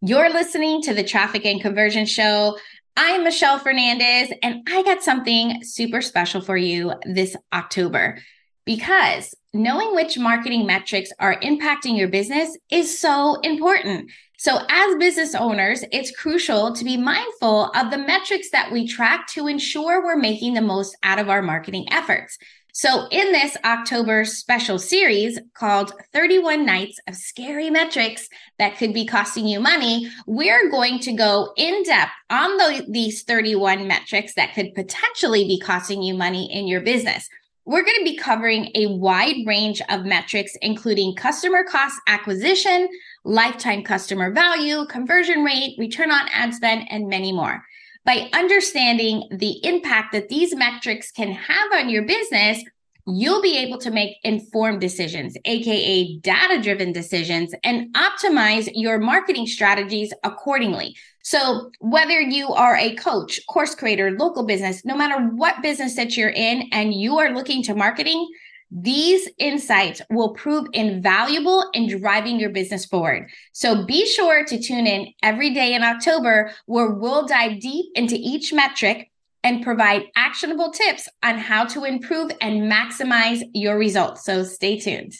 You're listening to the Traffic and Conversion Show. I'm Michelle Fernandez, and I got something super special for you this October because knowing which marketing metrics are impacting your business is so important. So, as business owners, it's crucial to be mindful of the metrics that we track to ensure we're making the most out of our marketing efforts. So, in this October special series called 31 Nights of Scary Metrics That Could Be Costing You Money, we're going to go in depth on the, these 31 metrics that could potentially be costing you money in your business. We're going to be covering a wide range of metrics, including customer cost acquisition, lifetime customer value, conversion rate, return on ad spend, and many more. By understanding the impact that these metrics can have on your business, you'll be able to make informed decisions, AKA data driven decisions, and optimize your marketing strategies accordingly. So, whether you are a coach, course creator, local business, no matter what business that you're in and you are looking to marketing, these insights will prove invaluable in driving your business forward. So be sure to tune in every day in October where we'll dive deep into each metric and provide actionable tips on how to improve and maximize your results. So stay tuned.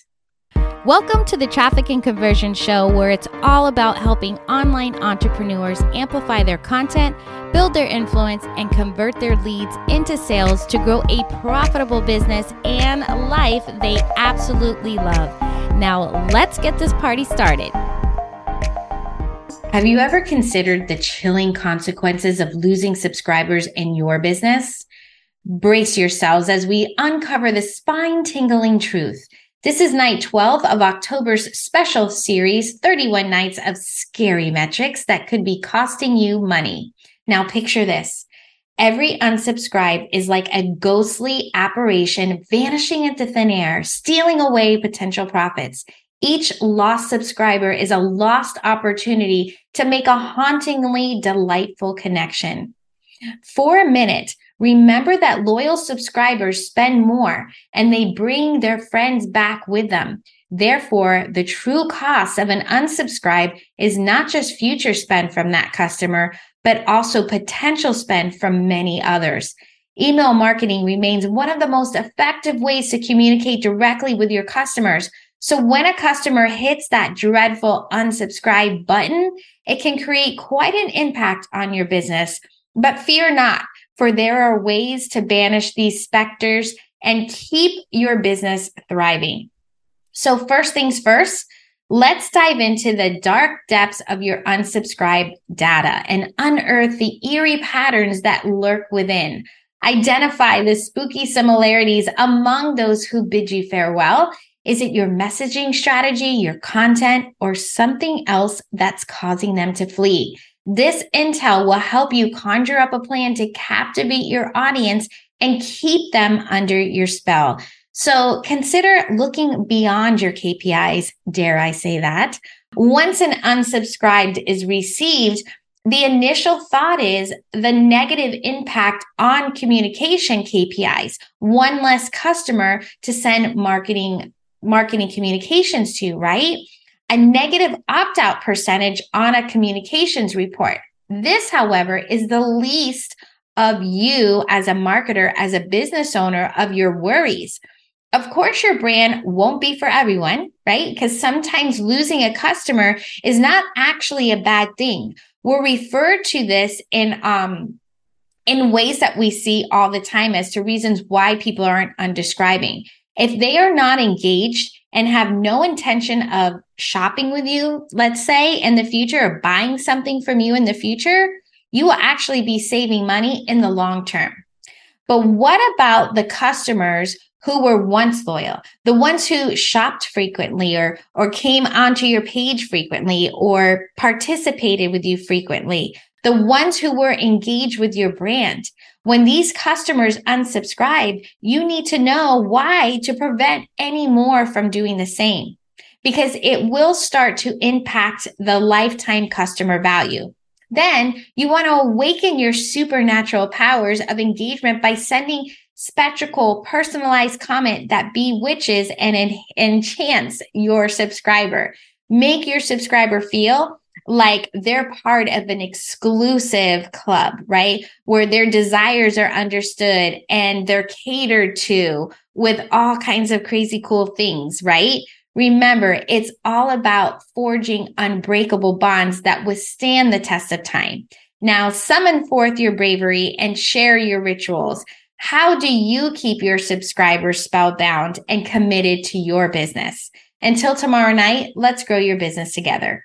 Welcome to the Traffic and Conversion Show, where it's all about helping online entrepreneurs amplify their content, build their influence, and convert their leads into sales to grow a profitable business and life they absolutely love. Now, let's get this party started. Have you ever considered the chilling consequences of losing subscribers in your business? Brace yourselves as we uncover the spine tingling truth this is night 12 of October's special series 31 Nights of Scary Metrics that could be costing you money. Now, picture this. Every unsubscribe is like a ghostly apparition vanishing into thin air, stealing away potential profits. Each lost subscriber is a lost opportunity to make a hauntingly delightful connection. For a minute, Remember that loyal subscribers spend more and they bring their friends back with them. Therefore, the true cost of an unsubscribe is not just future spend from that customer, but also potential spend from many others. Email marketing remains one of the most effective ways to communicate directly with your customers. So when a customer hits that dreadful unsubscribe button, it can create quite an impact on your business. But fear not for there are ways to banish these specters and keep your business thriving. So, first things first, let's dive into the dark depths of your unsubscribed data and unearth the eerie patterns that lurk within. Identify the spooky similarities among those who bid you farewell. Is it your messaging strategy, your content, or something else that's causing them to flee? This intel will help you conjure up a plan to captivate your audience and keep them under your spell. So consider looking beyond your KPIs, dare I say that. Once an unsubscribed is received, the initial thought is the negative impact on communication KPIs, one less customer to send marketing marketing communications to, right? A negative opt out percentage on a communications report. This, however, is the least of you as a marketer, as a business owner, of your worries. Of course, your brand won't be for everyone, right? Because sometimes losing a customer is not actually a bad thing. We're referred to this in um, in ways that we see all the time as to reasons why people aren't undescribing. If they are not engaged and have no intention of shopping with you, let's say in the future or buying something from you in the future, you will actually be saving money in the long term. But what about the customers who were once loyal, the ones who shopped frequently or, or came onto your page frequently or participated with you frequently, the ones who were engaged with your brand? When these customers unsubscribe, you need to know why to prevent any more from doing the same because it will start to impact the lifetime customer value. Then you want to awaken your supernatural powers of engagement by sending spectacle personalized comment that bewitches and en- enchants your subscriber. Make your subscriber feel like they're part of an exclusive club, right? Where their desires are understood and they're catered to with all kinds of crazy cool things, right? Remember, it's all about forging unbreakable bonds that withstand the test of time. Now, summon forth your bravery and share your rituals. How do you keep your subscribers spellbound and committed to your business? Until tomorrow night, let's grow your business together.